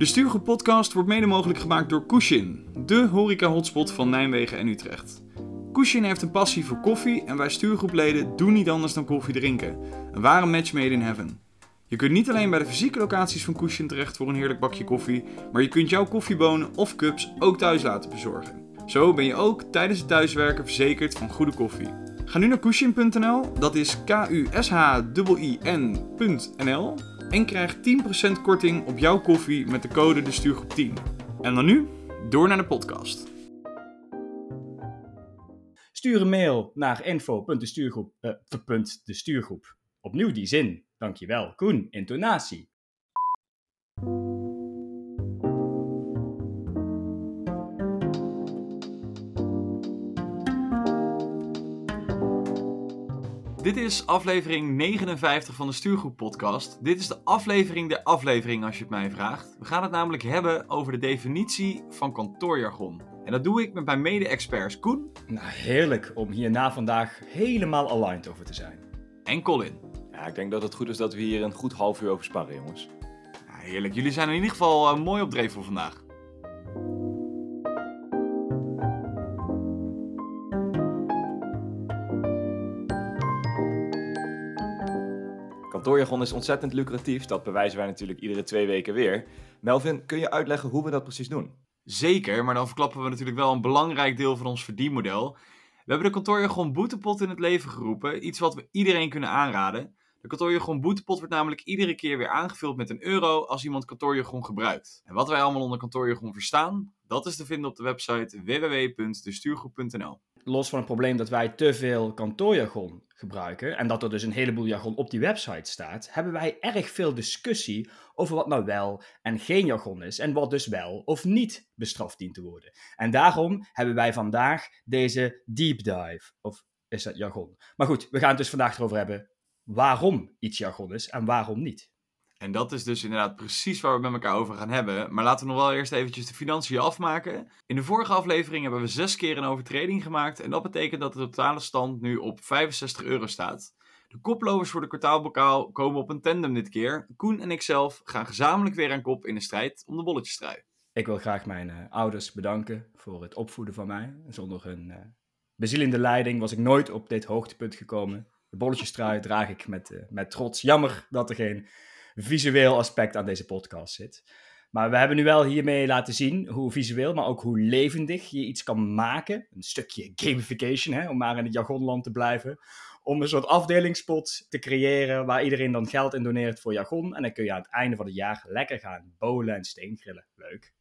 De Stuurgroep podcast wordt mede mogelijk gemaakt door Kushin, de horeca-hotspot van Nijmegen en Utrecht. Kushin heeft een passie voor koffie en wij stuurgroepleden doen niet anders dan koffie drinken. Een ware match made in heaven. Je kunt niet alleen bij de fysieke locaties van Kushin terecht voor een heerlijk bakje koffie, maar je kunt jouw koffiebonen of cups ook thuis laten bezorgen. Zo ben je ook tijdens het thuiswerken verzekerd van goede koffie. Ga nu naar kushin.nl, dat is k u s h i n.nl en krijg 10% korting op jouw koffie met de code de stuurgroep 10. En dan nu, door naar de podcast. Stuur een mail naar info.destuurgroep. eh. Opnieuw die zin. Dankjewel. Koen, intonatie. Dit is aflevering 59 van de Stuurgroep podcast. Dit is de aflevering der aflevering als je het mij vraagt. We gaan het namelijk hebben over de definitie van kantoorjargon. En dat doe ik met mijn mede-experts Koen Nou, heerlijk om hier na vandaag helemaal aligned over te zijn. en Colin. Ja, ik denk dat het goed is dat we hier een goed half uur over sparren, jongens. Ja, heerlijk, jullie zijn in ieder geval eh, mooi op dreef voor vandaag. Kantoorjargon is ontzettend lucratief, dat bewijzen wij natuurlijk iedere twee weken weer. Melvin, kun je uitleggen hoe we dat precies doen? Zeker, maar dan verklappen we natuurlijk wel een belangrijk deel van ons verdienmodel. We hebben de kantoorjargon boetepot in het leven geroepen, iets wat we iedereen kunnen aanraden. De kantoorjargon boetepot wordt namelijk iedere keer weer aangevuld met een euro als iemand kantoorjargon gebruikt. En wat wij allemaal onder kantoorjargon verstaan, dat is te vinden op de website www.destuurgroep.nl. Los van het probleem dat wij te veel kantoorjargon gebruiken en dat er dus een heleboel jargon op die website staat, hebben wij erg veel discussie over wat nou wel en geen jargon is en wat dus wel of niet bestraft dient te worden. En daarom hebben wij vandaag deze deep dive, of is dat jargon? Maar goed, we gaan het dus vandaag erover hebben waarom iets jargon is en waarom niet. En dat is dus inderdaad precies waar we met elkaar over gaan hebben. Maar laten we nog wel eerst eventjes de financiën afmaken. In de vorige aflevering hebben we zes keer een overtreding gemaakt. En dat betekent dat de totale stand nu op 65 euro staat. De koplopers voor de kwartaalbokaal komen op een tandem dit keer. Koen en ik zelf gaan gezamenlijk weer aan kop in de strijd om de bolletjesstrui. Ik wil graag mijn eh, ouders bedanken voor het opvoeden van mij. Zonder hun eh, bezielende leiding was ik nooit op dit hoogtepunt gekomen. De bolletjestrui draag ik met, eh, met trots. Jammer dat er geen visueel aspect aan deze podcast zit. Maar we hebben nu wel hiermee laten zien hoe visueel, maar ook hoe levendig je iets kan maken. Een stukje gamification, hè, om maar in het jargonland te blijven. Om een soort afdelingspot te creëren waar iedereen dan geld in doneert voor jargon. En dan kun je aan het einde van het jaar lekker gaan bowlen en steengrillen. Leuk.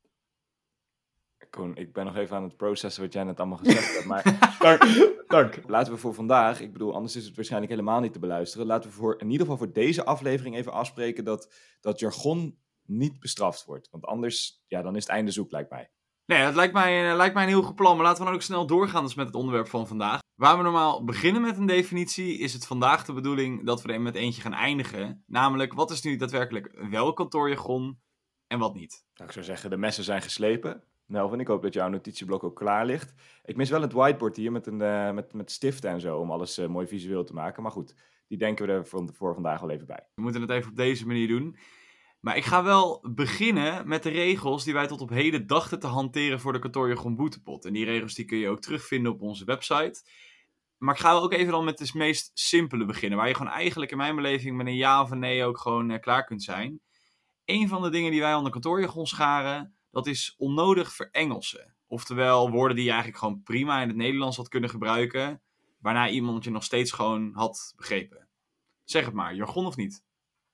Koen, ik ben nog even aan het processen wat jij net allemaal gezegd hebt, maar Dank. Dank. laten we voor vandaag, ik bedoel, anders is het waarschijnlijk helemaal niet te beluisteren, laten we voor, in ieder geval voor deze aflevering even afspreken dat, dat jargon niet bestraft wordt. Want anders, ja, dan is het einde zoek, lijkt mij. Nee, dat lijkt mij, eh, lijkt mij een heel goed plan. Maar laten we dan ook snel doorgaan dus met het onderwerp van vandaag. Waar we normaal beginnen met een definitie, is het vandaag de bedoeling dat we er met eentje gaan eindigen. Namelijk, wat is nu daadwerkelijk wel kantoorjargon en wat niet? Nou, ik zou zeggen, de messen zijn geslepen. Melvin, ik hoop dat jouw notitieblok ook klaar ligt. Ik mis wel het whiteboard hier met, een, eh, met, met stiften en zo, om alles eh, mooi visueel te maken. Maar goed, die denken we er voor, voor vandaag wel even bij. We moeten het even op deze manier doen. Maar ik ga wel beginnen met de regels die wij tot op heden dachten te hanteren voor de kantoorjargon boetepot. En die regels die kun je ook terugvinden op onze website. Maar ik ga ook even dan met de meest simpele beginnen. Waar je gewoon eigenlijk in mijn beleving met een ja of een nee ook gewoon eh, klaar kunt zijn. Een van de dingen die wij onder kantoorjargon scharen, dat is onnodig verengelsen. Oftewel woorden die je eigenlijk gewoon prima in het Nederlands had kunnen gebruiken. Waarna iemand je nog steeds gewoon had begrepen. Zeg het maar, jargon of niet?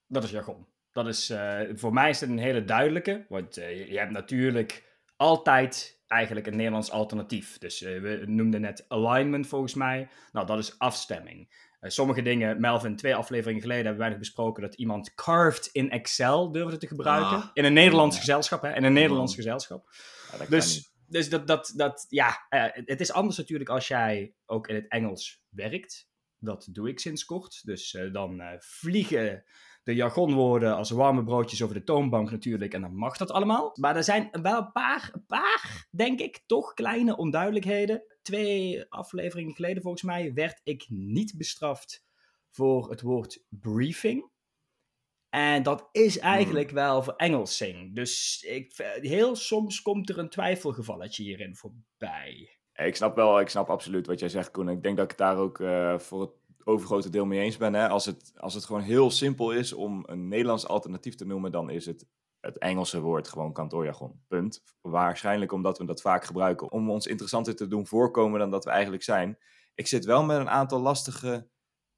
Dat is jargon. Dat is, eh, voor mij is het een hele duidelijke. Want eh, je, hebt natuurlijk altijd eigenlijk een Nederlands alternatief. Dus eh, we noemden net alignment volgens mij. Nou, dat is afstemming. Eh, sommige dingen, Melvin, twee afleveringen geleden hebben wij nog besproken dat iemand carved in Excel durfde te gebruiken. Ah. in een Nederlands Ja. gezelschap, hè? In een Nederlands gezelschap. Ja, dat. Dus, dus dat, dat, dat, ja, eh, het is anders natuurlijk als jij ook in het Engels werkt. Dat doe ik sinds kort. Dus eh, dan vliegen de jargonwoorden als warme broodjes over de toonbank natuurlijk. En dan mag dat allemaal. Maar er zijn wel een paar, een paar, denk ik, toch kleine onduidelijkheden. Twee afleveringen geleden volgens mij werd ik niet bestraft voor het woord briefing. En dat is eigenlijk wel voor Engelsing. Dus ik, heel soms komt er een twijfelgevalletje hierin voorbij. Ik snap wel, ik snap absoluut wat jij zegt, Koen. Ik denk dat ik daar ook eh, voor het overgrote deel mee eens ben. Hè? Als, het, als het gewoon heel simpel is om een Nederlands alternatief te noemen, dan is het het Engelse woord gewoon kantoorjargon. Punt. Waarschijnlijk omdat we dat vaak gebruiken om ons interessanter te doen voorkomen dan dat we eigenlijk zijn. Ik zit wel met een aantal lastige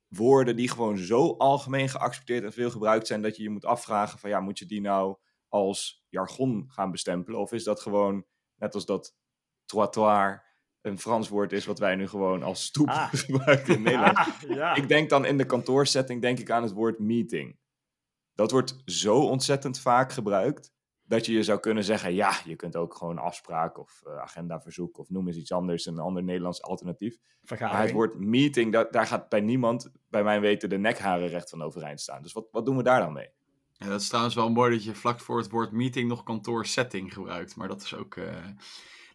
woorden die gewoon zo algemeen geaccepteerd en veel gebruikt zijn dat je je moet afvragen van ja, moet je die nou als jargon gaan bestempelen? Of is dat gewoon, net als dat trottoir een Frans woord is wat wij nu gewoon als stoep Ah. gebruiken in Nederland. Ah, ja. Ik denk dan in de kantoorsetting denk ik aan het woord meeting. Dat wordt zo ontzettend vaak gebruikt dat je je zou kunnen zeggen, ja, je kunt ook gewoon afspraak of eh, agendaverzoek of noem eens iets anders, een ander Nederlands alternatief. Maar het woord meeting, dat, daar gaat bij niemand, bij mijn weten, de nekharen recht van overeind staan. Dus wat, wat doen we daar dan mee? Ja, dat is trouwens wel mooi dat je vlak voor het woord meeting nog kantoorsetting gebruikt. Maar dat is ook. eh,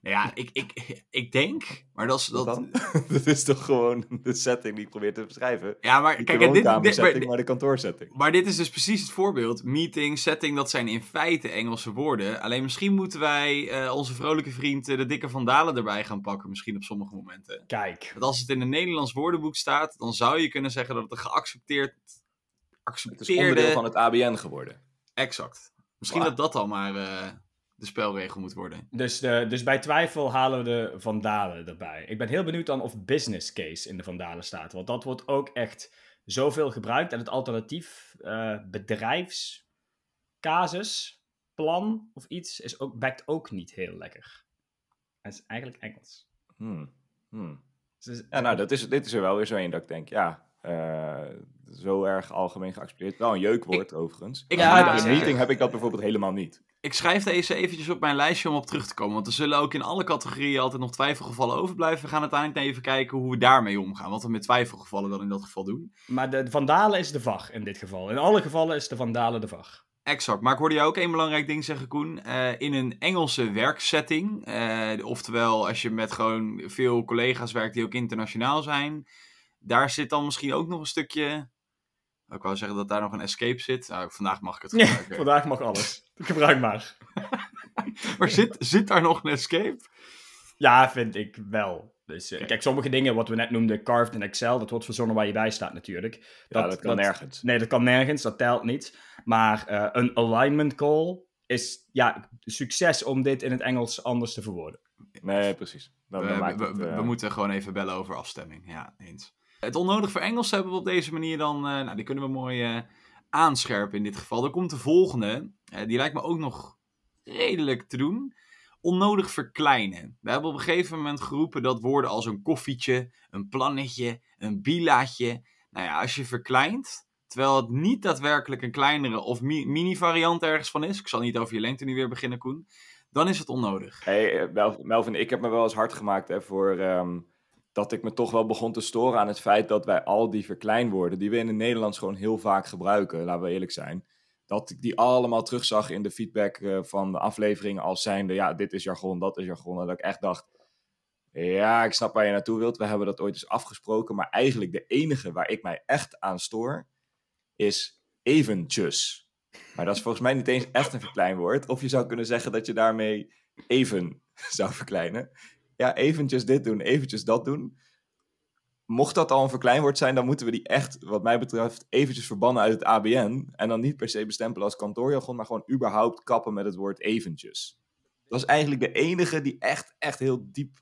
Nou ja, ik, ik, ik denk. Maar dat is. Dat, dan? dat is toch gewoon de setting die ik probeer te beschrijven? ja, maar kijk, dit, dit, maar, maar de kantoorsetting. maar dit is dus precies het voorbeeld. Meeting, setting, dat zijn in feite Engelse woorden. Alleen misschien moeten wij eh, onze vrolijke vriend eh, de dikke Vandalen erbij gaan pakken. Misschien op sommige momenten. Kijk. Want als het in een Nederlands woordenboek staat, dan zou je kunnen zeggen dat het een geaccepteerd. Het is Accepteerde. onderdeel van het ABN geworden. Exact. Misschien dat dat al maar eh, de spelregel moet worden. Dus, de, dus bij twijfel halen we de Vandalen erbij. Ik ben heel benieuwd dan of business case in de Vandalen staat. Want dat wordt ook echt zoveel gebruikt. En het alternatief eh bedrijfscasus, plan of iets, is ook, bekt ook niet heel lekker. Het is eigenlijk Engels. Hmm. Hmm. Dus Ja, nou, dat is, dit is er wel weer zo een dat ik denk, ja, eh, zo erg algemeen geaccepteerd. Wel een jeukwoord, overigens. ik in een meeting heb ik dat bijvoorbeeld helemaal niet. Ik schrijf deze eventjes op mijn lijstje om op terug te komen. Want er zullen ook in alle categorieën altijd nog twijfelgevallen overblijven. We gaan uiteindelijk even kijken hoe we daarmee omgaan. Wat we met twijfelgevallen dan in dat geval doen. Maar de Vandalen is de VAG in dit geval. In alle gevallen is de Vandalen de VAG. Exact. Maar ik hoorde jou ook één belangrijk ding zeggen, Koen. Eh, in een Engelse werksetting, eh, oftewel als je met gewoon veel collega's werkt die ook internationaal zijn, daar zit dan misschien ook nog een stukje. Ik wou zeggen dat daar nog een escape zit. Nou, vandaag mag ik het Ja, gebruiken. vandaag mag alles. Gebruik maar. Maar zit, zit daar nog een escape? Ja, vind ik wel. Dus, eh, Kijk. sommige dingen, wat we net noemden, carved in Excel, dat wordt verzonnen waar je bij staat natuurlijk. Ja, dat, kan nergens. Nee, dat kan nergens, dat telt niet. Maar eh, een alignment call is ja, succes om dit in het Engels anders te verwoorden. Nee, precies. Dan, dan We, maakt we, het, we- eh, we moeten gewoon even bellen over afstemming. Ja, eens. Het onnodig voor Engels hebben we op deze manier dan. eh, nou, die kunnen we mooi eh, aanscherpen in dit geval. Er komt de volgende. eh, die lijkt me ook nog redelijk te doen. Onnodig verkleinen. We hebben op een gegeven moment geroepen dat woorden als een koffietje, een plannetje, een bilaatje. Nou ja, als je verkleint. Terwijl het niet daadwerkelijk een kleinere of mi- mini-variant ergens van is. Ik zal niet over je lengte nu weer beginnen, Koen. Dan is het onnodig. Hey, Mel- Melvin, ik heb me wel eens hard gemaakt hè, voor ehm, dat ik me toch wel begon te storen aan het feit dat wij al die verkleinwoorden, die we in het Nederlands gewoon heel vaak gebruiken, laten we eerlijk zijn, dat ik die allemaal terugzag in de feedback eh, van de afleveringen als zijnde, ja, dit is jargon, dat is jargon. Dat ik echt dacht, ja, ik snap waar je naartoe wilt, we hebben dat ooit eens afgesproken, maar eigenlijk de enige waar ik mij echt aan stoor, is eventjes. Maar dat is volgens mij niet eens echt een verkleinwoord. Of je zou kunnen zeggen dat je daarmee even zou verkleinen. Ja, eventjes dit doen, eventjes dat doen. Mocht dat al een verkleinwoord zijn, dan moeten we die echt, wat mij betreft, eventjes verbannen uit het ABN. En dan niet per se bestempelen als kantoorjargon, maar gewoon überhaupt kappen met het woord eventjes. Dat is eigenlijk de enige die echt, echt heel diep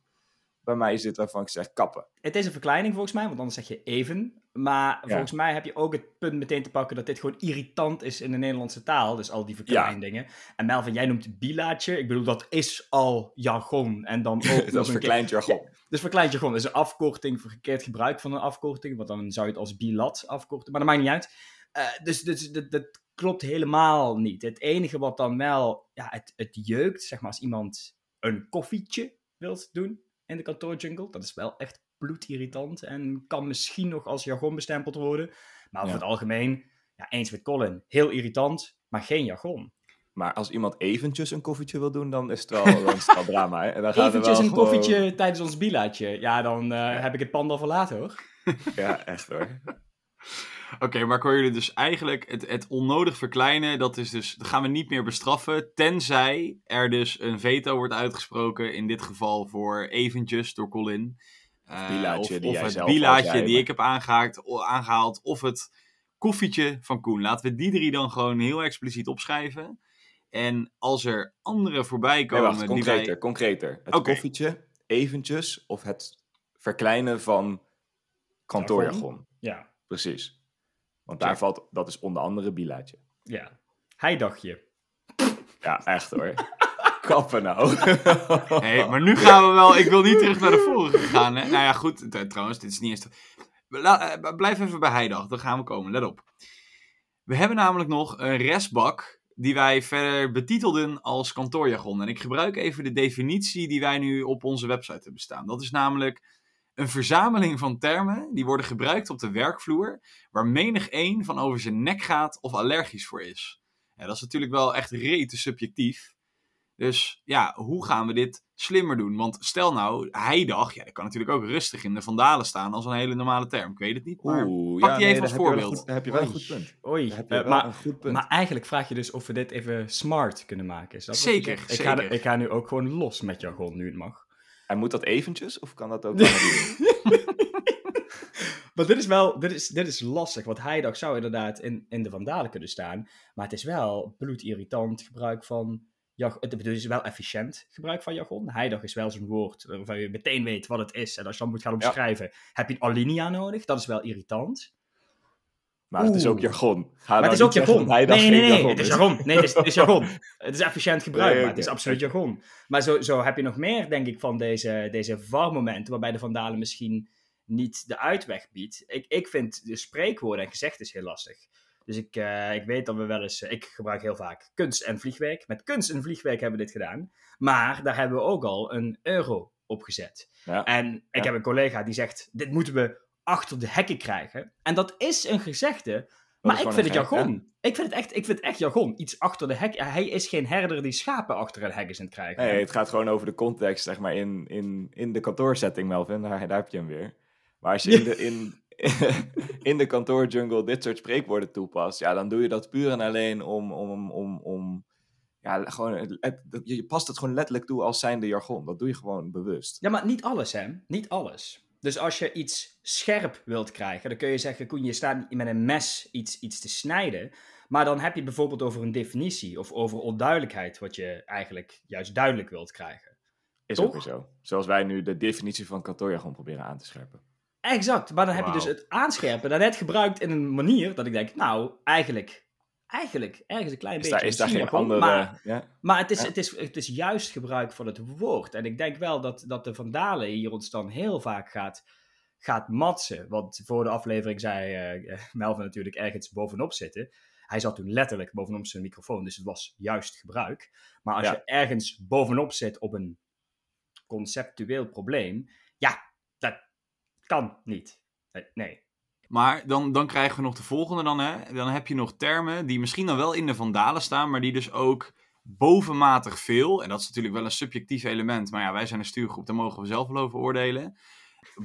bij mij zit, waarvan ik zeg kappen. Het is een verkleining volgens mij, want anders zeg je even. Maar volgens mij heb je ook het punt meteen te pakken dat dit gewoon irritant is in de Nederlandse taal. Dus al die verkleindingen. En Melvin, jij noemt bilaatje. Ik bedoel, dat is al jargon. En dan ook dat is verkleind jargon. Dus verkleind jargon is een afkorting voor verkeerd gebruik van een afkorting. Want dan zou je het als bilat afkorten. Maar dat maakt niet uit. Eh, dus dus dat, dat klopt helemaal niet. Het enige wat dan wel, ja, het, het jeukt, zeg maar, als iemand een koffietje wilt doen in de kantoorjungle. Dat is wel echt bloedirritant en kan misschien nog als jargon bestempeld worden. Maar over Ja. het algemeen, ja, eens met Colin, heel irritant, maar geen jargon. Maar als iemand eventjes een koffietje wil doen, dan is het wel, dan is het wel drama. Hè? En dan gaan er Eventjes wel een gewoon- koffietje tijdens ons bilaatje. Ja, dan eh, heb ik het pand al verlaten hoor. Ja, echt hoor. Oké, maar ik hoor jullie dus eigenlijk het, het onnodig verkleinen, dat is dus, dat gaan we niet meer bestraffen, tenzij er dus een veto wordt uitgesproken, in dit geval voor eventjes door Colin. Eh, bilaatje of die of het jij die maar- ik heb aangehaakt, aangehaald, of het koffietje van Koen. Laten we die drie dan gewoon heel expliciet opschrijven. En als er andere voorbij Nee, komen wacht, die concreter, wij... concreter. Het koffietje, eventjes, of het verkleinen van kantoorjargon. Ja, Precies. Want daar valt, dat is onder andere bilaatje. ja. Hij dacht je. Ja, echt hoor. Kappen nou. Hey, maar nu gaan we wel. Ik wil niet terug naar de vorige gaan. Hè? Nou ja, goed. Trouwens, dit is niet eens. La- eh, blijf even bij Heidag. Dan gaan we komen. Let op. We hebben namelijk nog een restbak. Die wij verder betitelden als kantoorjargon. En ik gebruik even de definitie die wij nu op onze website hebben staan. Dat is namelijk een verzameling van termen die worden gebruikt op de werkvloer. Waar menig één van over zijn nek gaat of allergisch voor is. Ja, dat is natuurlijk wel echt rete subjectief. Dus ja, hoe gaan we dit slimmer doen? Want stel nou, heidag, ja, dat kan natuurlijk ook rustig in de vandalen staan als een hele normale term. Ik weet het niet, maar Oeh, pak die even als daar heb je wel een voorbeeld. Daar heb je wel een goed punt. Oei, Daar heb je eh, wel maar, een goed punt. maar eigenlijk vraag je dus of we dit even smart kunnen maken. Is dat Zeker, zegt? Ik ga, zeker. ik ga nu ook gewoon los met jargon, nu het mag. En moet dat eventjes, of kan dat ook langer? Maar dit is wel, dit is, dit is lastig, want heidag zou inderdaad in, in de vandalen kunnen staan. Maar het is wel bloedirritant gebruik van. Het is wel efficiënt gebruik van jargon. Heidag is wel zo'n woord waarvan je meteen weet wat het is. En als je dan moet gaan Ja. omschrijven, heb je een alinea nodig. Dat is wel irritant. Maar het is ook jargon. Ga Maar nou het is ook jargon. Nee, nee, nee, jargon het is jargon. Nee, het is, het is jargon. Het is efficiënt gebruik, Nee, maar het is absoluut jargon. Maar zo, zo heb je nog meer, denk ik, van deze, deze VAR-momenten, waarbij de vandalen misschien niet de uitweg biedt. Ik, ik vind de spreekwoorden en gezegd is heel lastig. Dus ik, eh, ik weet dat we wel eens, ik gebruik heel vaak kunst en vliegwerk. Met kunst en vliegwerk hebben we dit gedaan. Maar daar hebben we ook al een euro op gezet. Ja. En ik Ja. heb een collega die zegt, dit moeten we achter de hekken krijgen. En dat is een gezegde, maar ik vind het gek, jargon. Ik vind het echt, ik vind het echt jargon. Iets achter de hek. Hij is geen herder die schapen achter een hek is aan het krijgen. Nee, het gaat gewoon over de context, zeg maar, in, in, in de kantoorsetting, Melvin. Daar, daar heb je hem weer. Maar als je in de, in, in de kantoorjungle dit soort spreekwoorden toepast, ja, dan doe je dat puur en alleen om, om, om, om ja, gewoon, het- het- je past het gewoon letterlijk toe als zijnde jargon. Dat doe je gewoon bewust. Ja, maar niet alles, hè? Niet alles. Dus als je iets scherp wilt krijgen, dan kun je zeggen, Koen, je staat met een mes iets, iets te snijden. Maar dan heb je het bijvoorbeeld over een definitie of over onduidelijkheid, wat je eigenlijk juist duidelijk wilt krijgen. Is Toch? ook weer zo. Zoals wij nu de definitie van kantoorjargon proberen aan te scherpen. Exact, maar dan heb je dus het aanscherpen daarnet gebruikt in een manier dat ik denk, nou, eigenlijk, eigenlijk, ergens een klein Is beetje daar, is daar geen andere... Maar, ja? maar het, is, Ja. het, is, het is juist gebruik van het woord. En ik denk wel dat, dat de Vandalen hier ons dan heel vaak gaat, gaat matsen. Want voor de aflevering zei eh, Melvin natuurlijk ergens bovenop zitten. Hij zat toen letterlijk bovenop zijn microfoon, dus het was juist gebruik. Maar als Ja. je ergens bovenop zit op een conceptueel probleem, ja, dat kan niet. Nee. Maar dan, dan krijgen we nog de volgende dan, hè. Dan heb je nog termen die misschien dan wel in de vandalen staan, maar die dus ook bovenmatig veel, en dat is natuurlijk wel een subjectief element, maar ja, wij zijn een stuurgroep, daar mogen we zelf wel over oordelen,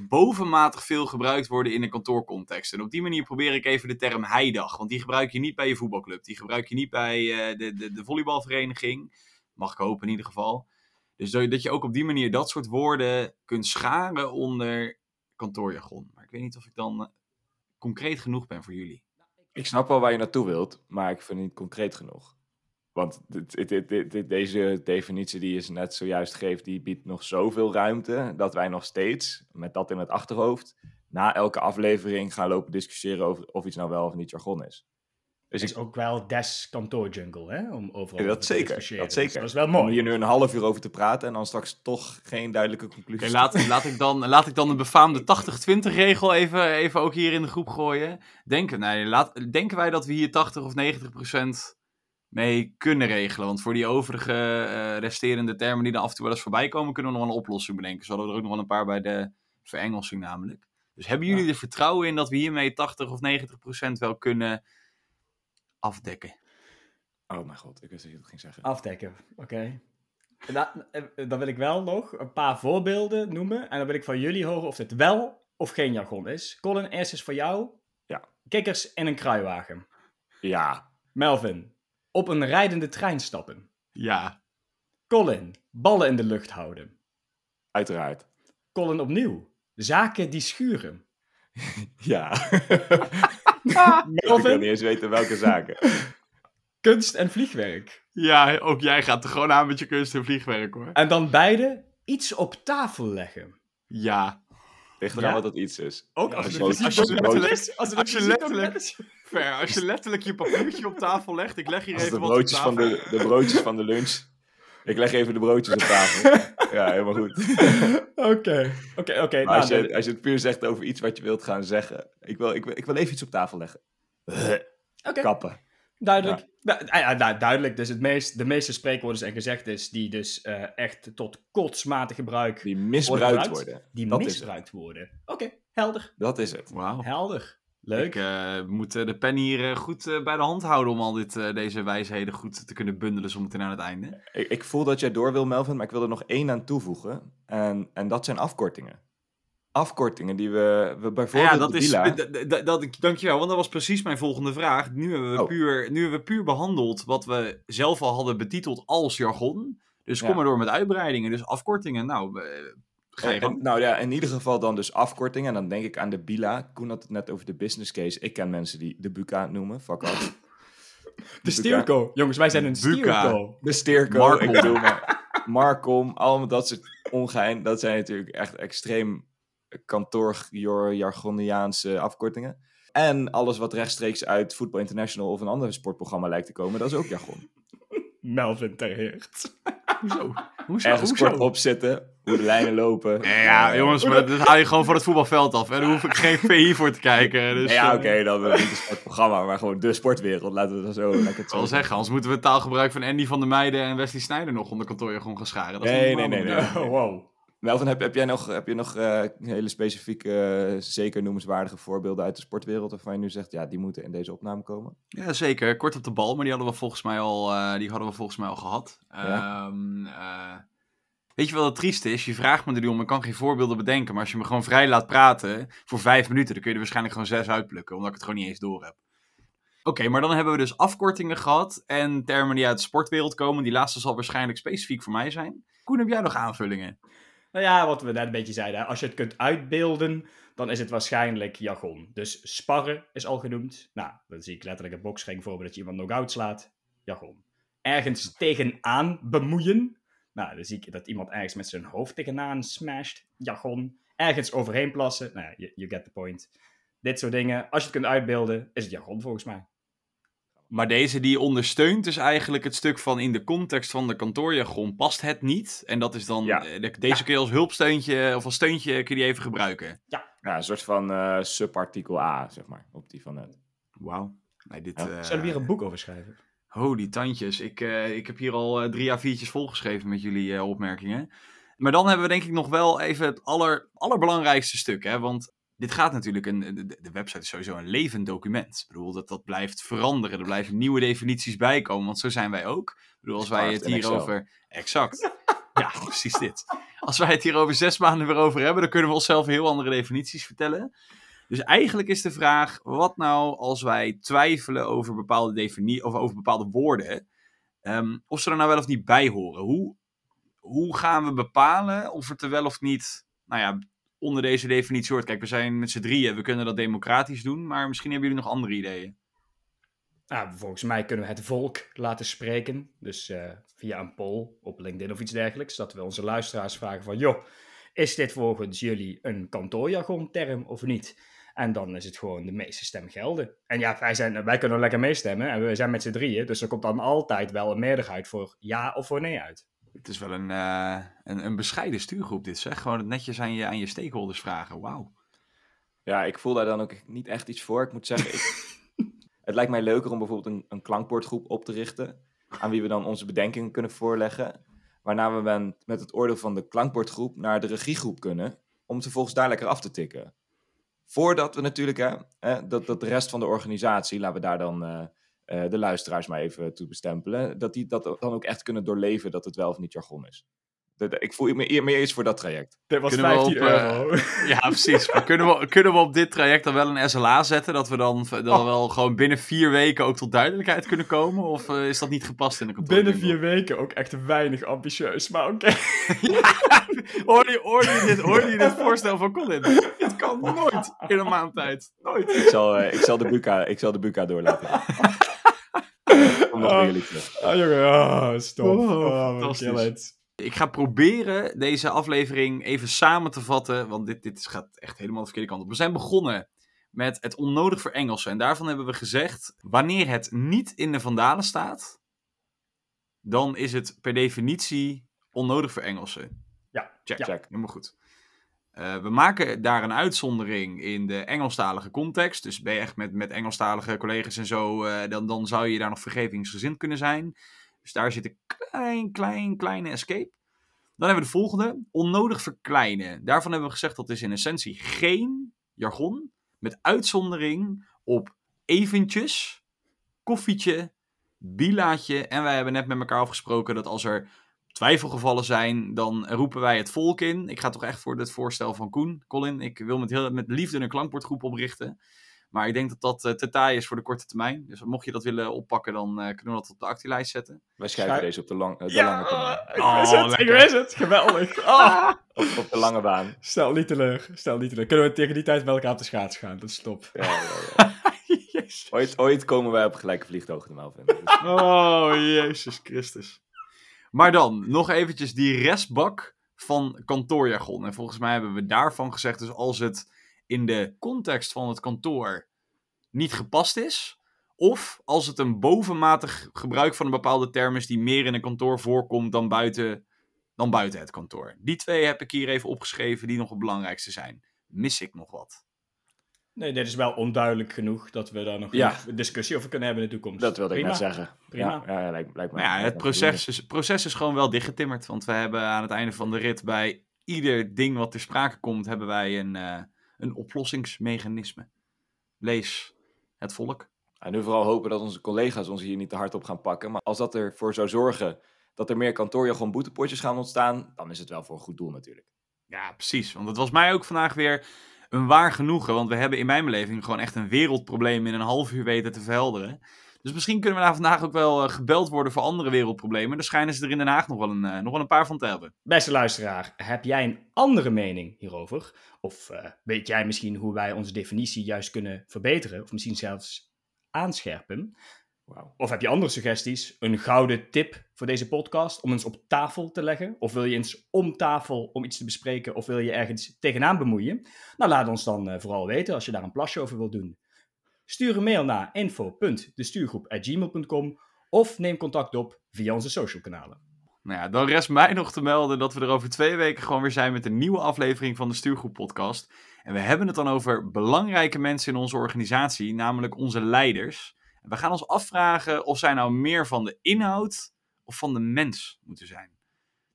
bovenmatig veel gebruikt worden in een kantoorcontext. En op die manier probeer ik even de term heidag, want die gebruik je niet bij je voetbalclub, die gebruik je niet bij eh, de, de, de volleybalvereniging, mag ik hopen in ieder geval. Dus dat je- ook op die manier dat soort woorden kunt scharen onder kantoorjargon. Maar ik weet niet of ik dan eh, concreet genoeg ben voor jullie. Ik snap wel waar je naartoe wilt, maar ik vind het niet concreet genoeg. Want dit, dit, deze definitie die je net zojuist geeft, die biedt nog zoveel ruimte dat wij nog steeds, met dat in het achterhoofd, na elke aflevering gaan lopen discussiëren over of iets nou wel of niet jargon is. Dus Het ik is ook wel des kantoorjungle, hè? Om overal Ja, dat te zeker, discussiëren. dat zeker. Dus dat is wel om mooi. hier nu een half uur over te praten en dan straks toch geen duidelijke conclusie. Oké, laat, laat, ik dan, laat ik dan de befaamde 80-20 regel even, even ook hier in de groep gooien. Denken, nee, laat, denken wij dat we hier 80 of 90 procent mee kunnen regelen? Want voor die overige eh, resterende termen die er af en toe wel eens voorbij komen, kunnen we nog wel een oplossing bedenken. Zo hadden we er ook nog wel een paar bij de verengelsing namelijk. Dus hebben jullie er vertrouwen in dat we hiermee 80 of 90 procent wel kunnen afdekken? Oh mijn god, ik wist dat je dat ging zeggen. Afdekken, oké. Eh, Dan wil ik wel nog een paar voorbeelden noemen. En dan wil ik van jullie horen of dit wel of geen jargon is. Colin, eerst is voor jou. Kikkers in een kruiwagen. Ja. Melvin, op een rijdende trein stappen. Ja. Colin, ballen in de lucht houden. Uiteraard. Colin opnieuw, zaken die schuren. Ja. ik kan niet eens weten welke zaken. kunst en vliegwerk. Ja, ook jij gaat er gewoon aan met je kunst en vliegwerk hoor. En dan beide iets op tafel leggen. Ja. Ligt eraan Ja? wat dat iets is. Ook Ja, als, je- letterlijk- is. Als je letterlijk- je letterlijk je papiertje op tafel legt, ik leg hier Als even de wat broodjes, op van de, de broodjes van de lunch. Ik leg even de broodjes op tafel. Ja, helemaal goed. Oké, oké, oké. Als nou, je, als je het puur zegt over iets wat je wilt gaan zeggen. Ik wil, ik wil, ik wil even iets op tafel leggen. Oké, Kappen. duidelijk. Du- ja, ja, du- duidelijk. Dus het meest, de meeste spreekwoorden en gezegdes die dus eh, echt tot kotsmatig gebruik Die worden misbruikt worden. die dat is misbruikt worden. Oké, helder. Dat is het. Wauw. Helder. Leuk. Ik eh, moet eh, de pen hier eh, goed bij de hand houden om al dit, deze wijsheden goed te kunnen bundelen zometeen aan het einde. Ik, ik voel dat jij door wil, Melvin, maar ik wil er nog één aan toevoegen. En, en dat zijn afkortingen. Afkortingen die we, we bijvoorbeeld ja, dat is. Dat, dankjewel, want dat was precies mijn volgende vraag. Nu hebben we, Oh. puur, nu hebben we puur behandeld wat we zelf al hadden betiteld als jargon. Dus kom Ja. maar door met uitbreidingen. Dus afkortingen, nou, ga je En- gang. nou ja, in ieder geval dan dus afkortingen. En dan denk ik aan de BILA. Koen had het net over de business case. Ik ken mensen die de BUCA noemen. Fuck off. De Steerco. Jongens, wij zijn een Buka. Steerco. De Steerco. Ik maar. Marcom. Allemaal dat soort ongein. Dat zijn natuurlijk echt extreem kantoorjargoniaanse afkortingen. En alles wat rechtstreeks uit Football International of een ander sportprogramma lijkt te komen. Dat is ook jargon. Melvin ter Heert. Hoezo? Hoezo? Ergens Hoezo? kort opzetten. Hoe de lijnen lopen. Ja, ja, Eh, jongens, maar dat haal je gewoon van het voetbalveld af. En daar hoef ik geen VI voor te kijken. Dus, ja, eh, oké, dan wel niet een sportprogramma, maar gewoon de sportwereld. Laten we dat zo lekker Ik wil zeggen, anders moeten we het taalgebruik van Andy van der Meijden en Wesley Sneijder nog onder kantoorjargon gaan scharen. Dat is Nee, nee, nee, nee. Oh, wow. Melvin, heb, heb jij nog, heb je nog eh, hele specifieke, eh, zeker noemenswaardige voorbeelden uit de sportwereld waarvan je nu zegt, ja, die moeten in deze opname komen? Ja, zeker. Kort op de bal, maar die hadden we volgens mij al, eh, die hadden we volgens mij al gehad. Ja. Ehm, eh, weet je wat het trieste is? Je vraagt me erom, ik kan geen voorbeelden bedenken. Maar als je me gewoon vrij laat praten voor vijf minuten, dan kun je er waarschijnlijk gewoon zes uitplukken, omdat ik het gewoon niet eens door heb. Oké, maar dan hebben we dus afkortingen gehad en termen die uit de sportwereld komen. Die laatste zal waarschijnlijk specifiek voor mij zijn. Koen, heb jij nog aanvullingen? Nou ja, wat we net een beetje zeiden. Als je het kunt uitbeelden, dan is het waarschijnlijk jargon. Dus sparren is al genoemd. Nou, dan zie ik letterlijk een boksring voor dat je iemand knock-out slaat. Jargon. Ergens tegenaan bemoeien. Nou, dan zie ik dat iemand ergens met zijn hoofd tegenaan smasht. Jargon. Ergens overheen plassen. Nou you get the point. Dit soort dingen. Als je het kunt uitbeelden, is het jargon volgens mij. Maar deze die ondersteunt dus eigenlijk het stuk van in de context van de kantoorjargon past het niet. En dat is dan, Ja. eh, de- deze kun je als hulpsteuntje of als steuntje kun je die even gebruiken. Ja, een soort van eh, subartikel A, zeg maar, op die van net. Wauw. Nee, dit, Ja. eh, Zullen we hier een boek over schrijven? Oh, die tandjes. Ik, eh, ik heb hier al drie A4'tjes volgeschreven met jullie eh, opmerkingen. Maar dan hebben we denk ik nog wel even het aller, allerbelangrijkste stuk. Hè? Want dit gaat natuurlijk, een, de, de website is sowieso een levend document. Ik bedoel, dat, dat blijft veranderen. Er blijven nieuwe definities bij komen, want zo zijn wij ook. Ik bedoel, als wij het in Excel. hierover... Exact. Ja, precies dit. Als wij het hier over zes maanden weer over hebben, dan kunnen we onszelf heel andere definities vertellen. Dus eigenlijk is de vraag, wat nou als wij twijfelen over bepaalde definities, of over bepaalde woorden, ehm, of ze er nou wel of niet bij horen? Hoe, hoe gaan we bepalen of het er wel of niet, nou ja, onder deze definitie hoort? Kijk, we zijn met z'n drieën, we kunnen dat democratisch doen, maar misschien hebben jullie nog andere ideeën. Nou, volgens mij kunnen we het volk laten spreken. Dus eh, via een poll op LinkedIn of iets dergelijks. Dat we onze luisteraars vragen van... joh, is dit volgens jullie een kantoorjargon-term of niet? En dan is het gewoon de meeste stem gelden. En ja, wij, zijn, wij kunnen lekker meestemmen. En we zijn met z'n drieën. Dus er komt dan altijd wel een meerderheid voor ja of voor nee uit. Het is wel een, eh, een, een bescheiden stuurgroep dit, zeg. Gewoon netjes aan je, aan je stakeholders vragen. Wauw. Ja, ik voel daar dan ook niet echt iets voor. Ik moet zeggen, ik, het lijkt mij leuker om bijvoorbeeld een, een klankbordgroep op te richten. Aan wie we dan onze bedenkingen kunnen voorleggen. Waarna we met het oordeel van de klankbordgroep naar de regiegroep kunnen. Om ze volgens daar lekker af te tikken. Voordat we natuurlijk, hè, hè, dat, dat de rest van de organisatie, laten we daar dan eh, eh, de luisteraars maar even toe bestempelen. Dat die dat dan ook echt kunnen doorleven dat het wel of niet jargon is. De- de- ik voel me eer- meer iets voor dat traject. Dit was Kunnen we 15 op, eh, euro. Ja, precies. Maar kunnen we, kunnen we op dit traject dan wel een SLA zetten? Dat we dan, dan Oh. wel gewoon binnen vier weken ook tot duidelijkheid kunnen komen? Of eh, is dat niet gepast in de controle? Binnen vier weken ook echt weinig ambitieus, maar oké. Hoorde je, hoorde, je dit, hoorde je dit voorstel van Colin? Dit kan nooit in een maand tijd. Nooit. Ik zal, eh, ik zal de buka, ik zal de buka doorlaten. Ah jongen, ah, stop. Oh, Oh. Ik ga proberen deze aflevering even samen te vatten, want dit, dit gaat echt helemaal de verkeerde kant op. We zijn begonnen met het onnodig verengelsen. En daarvan hebben we gezegd, wanneer het niet in de vandalen staat, dan is het per definitie onnodig verengelsen. Ja, Check, ja. Check. helemaal goed. Eh, we maken daar een uitzondering in de Engelstalige context. Dus ben je echt met, met Engelstalige collega's en zo, eh, dan, dan zou je daar nog vergevingsgezind kunnen zijn. Dus daar zit een klein, klein, kleine escape. Dan hebben we de volgende, onnodig verkleinen. Daarvan hebben we gezegd dat is in essentie geen jargon, met uitzondering op eventjes, koffietje, bilaatje. En wij hebben net met elkaar afgesproken dat als er twijfelgevallen zijn, dan roepen wij het volk in. Ik ga toch echt voor het voorstel van Koen, Colin. Ik wil met, heel, met liefde een klankbordgroep oprichten. Maar ik denk dat dat eh, te taai is voor de korte termijn. Dus mocht je dat willen oppakken, dan eh, kunnen we dat op de actielijst zetten. Wij schrijven deze op de, lang, eh, de Ja, lange termijn. ik Oh, wist het, ik wist het. Geweldig. Ah. Op, op de lange baan. Stel niet teleur, stel niet teleur. Kunnen we tegen die tijd bij elkaar op de schaats gaan? Dat is top. Ja, ja. Ooit, ooit komen wij op gelijke vliegtuigte, Melvin. Dus- Oh, Jezus Christus. Maar dan, nog eventjes die restbak van kantoorjargon. En volgens mij hebben we daarvan gezegd, dus als het in de context van het kantoor niet gepast is, of als het een bovenmatig gebruik van een bepaalde term is die meer in een kantoor voorkomt dan buiten, dan buiten het kantoor. Die twee heb ik hier even opgeschreven die nog het belangrijkste zijn. Mis ik nog wat? Nee, dit is wel onduidelijk genoeg dat we daar nog Ja. een discussie over kunnen hebben in de toekomst. Dat wilde ik net zeggen. Prima. Ja, ja, lijkt, lijkt me. Maar ja, het proces is, proces is gewoon wel dichtgetimmerd. Want we hebben aan het einde van de rit bij ieder ding wat ter sprake komt, hebben wij een, eh, een oplossingsmechanisme. Lees het volk. En nu vooral hopen dat onze collega's ons hier niet te hard op gaan pakken. Maar als dat ervoor zou zorgen dat er meer kantoorjargon boetepotjes gaan ontstaan, dan is het wel voor een goed doel natuurlijk. Ja, precies. Want het was mij ook vandaag weer een waar genoegen. Want we hebben in mijn beleving gewoon echt een wereldprobleem in een half uur weten te verhelderen. Dus misschien kunnen we daar vandaag ook wel eh, gebeld worden voor andere wereldproblemen. Daar schijnen ze er in Den Haag nog wel een, eh, nog wel een paar van te hebben. Beste luisteraar, heb jij een andere mening hierover? Of eh, weet jij misschien hoe wij onze definitie juist kunnen verbeteren? Of misschien zelfs aanscherpen? Of heb je andere suggesties? Een gouden tip voor deze podcast om eens op tafel te leggen? Of wil je eens om tafel om iets te bespreken? Of wil je ergens tegenaan bemoeien? Nou, laat ons dan eh, vooral weten als je daar een plasje over wilt doen. Stuur een mail naar info.destuurgroep.gmail.com of neem contact op via onze social kanalen. Nou ja, dan rest mij nog te melden dat we er over twee weken gewoon weer zijn met een nieuwe aflevering van de Stuurgroep Podcast. En we hebben het dan over belangrijke mensen in onze organisatie, namelijk onze leiders. We gaan ons afvragen of zij nou meer van de inhoud of van de mens moeten zijn.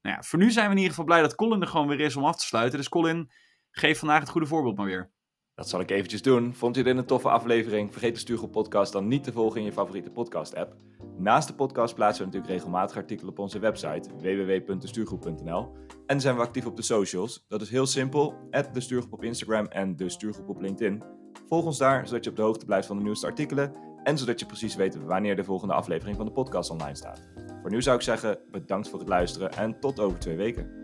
Nou ja, voor nu zijn we in ieder geval blij dat Colin er gewoon weer is om af te sluiten. Dus Colin, geef vandaag het goede voorbeeld maar weer. Dat zal ik eventjes doen. Vond je dit een toffe aflevering? Vergeet de Stuurgroep podcast dan niet te volgen in je favoriete podcast app. Naast de podcast plaatsen we natuurlijk regelmatig artikelen op onze website www.destuurgroep.nl En zijn we actief op de socials. Dat is heel simpel. de Stuurgroep op Instagram en de Stuurgroep op LinkedIn. Volg ons daar, zodat je op de hoogte blijft van de nieuwste artikelen en zodat je precies weet wanneer de volgende aflevering van de podcast online staat. Voor nu zou ik zeggen, bedankt voor het luisteren en tot over twee weken.